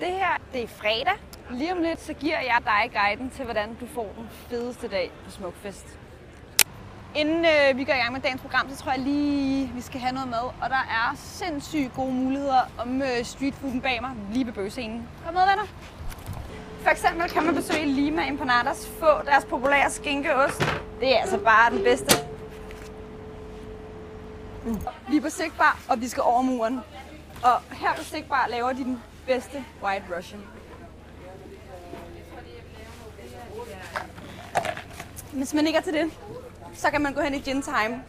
Det her, det er fredag. Lige om lidt, så giver jeg dig guiden til, hvordan du får den fedeste dag på Smukfest. Inden øh, vi går i gang med dagens program, så tror jeg lige, vi skal have noget mad. Og der er sindssygt gode muligheder om øh, streetfooden bag mig, lige ved bøgescenen. Kom med, venner. For eksempel kan man besøge Lima Empanadas, få deres populære skinkeost. Det er altså bare den bedste. Mm. Vi er på Sigtbar, og vi skal over muren. Og her på Sigtbar laver de den bedste White Russian. Hvis man ikke er til det, så kan man gå hen i Gin Time,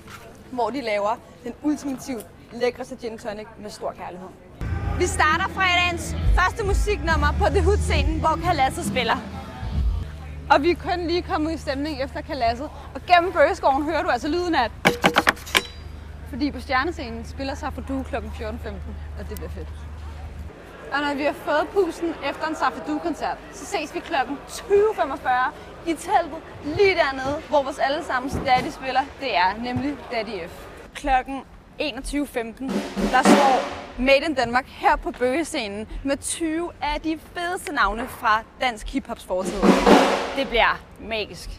hvor de laver den ultimativt lækreste gin tonic med stor kærlighed. Vi starter fredagens første musiknummer på The Hood-scenen, hvor Kalasset spiller. Og vi er kun lige kommet i stemning efter Kalasset. Og gennem Bøgeskoven hører du altså lyden af... Fordi på Stjernescenen spiller Safadu kl. 14.15, og det bliver fedt. Og når vi har fået pusen efter en Safadu-koncert, så ses vi kl. 20.45 i teltet lige dernede, hvor vores allesammens daddy spiller. Det er nemlig Daddy F. Klokken 21.15, der står Made in Danmark her på bøgescenen med 20 af de fedeste navne fra dansk hiphops fortid. Det bliver magisk.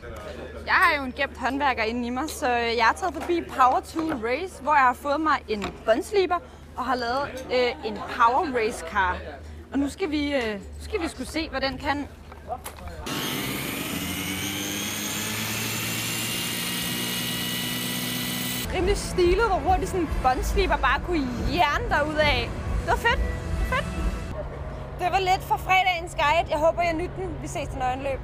Jeg har jo en gemt håndværker inde i mig, så jeg har taget forbi Power Tool Race, hvor jeg har fået mig en bundsliber og har lavet øh, en Power Race car. Og nu skal vi, øh, nu skal vi skulle se, hvad den kan. rimelig stilet, hvor hurtigt sådan en bondsliber bare kunne jern af. Det var fedt. fedt. Det var lidt for fredagens guide. Jeg håber, jeg nytte den. Vi ses til nøgenløb.